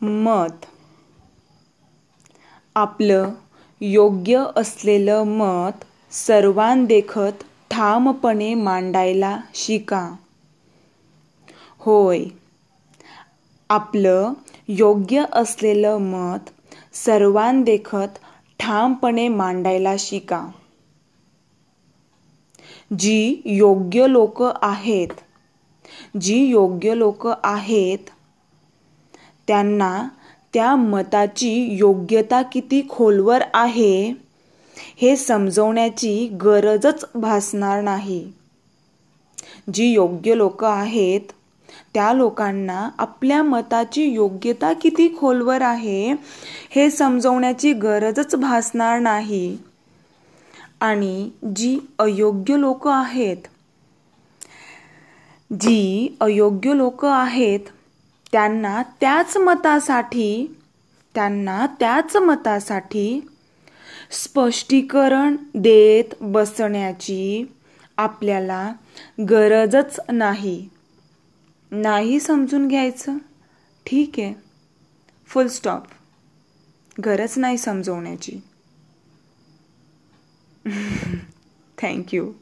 मत. आपलं योग्य असलेलं मत सर्वांदेखत ठामपणे मांडायला शिका. होय आपलं योग्य असलेलं मत सर्वांदेखत ठामपणे मांडायला शिका. जी योग्य लोक आहेत जी योग्य लोक आहेत त्यांना त्या मताची योग्यता किती खोलवर आहे हे समजवण्याची गरजच भासणार नाही. जी योग्य लोक आहेत त्या लोकांना आपल्या मताची योग्यता किती खोलवर आहे हे समजवण्याची गरजच भासणार नाही. आणि जी अयोग्य लोक आहेत जी अयोग्य लोक आहेत त्यांना त्याच मतासाठी त्यांना त्याच मतासाठी स्पष्टीकरण देत बसण्याची आपल्याला गरजच नाही. नाही समजून घ्यायचं? ठीक आहे. फुल स्टॉप गरज नाही समजवण्याची. थँक्यू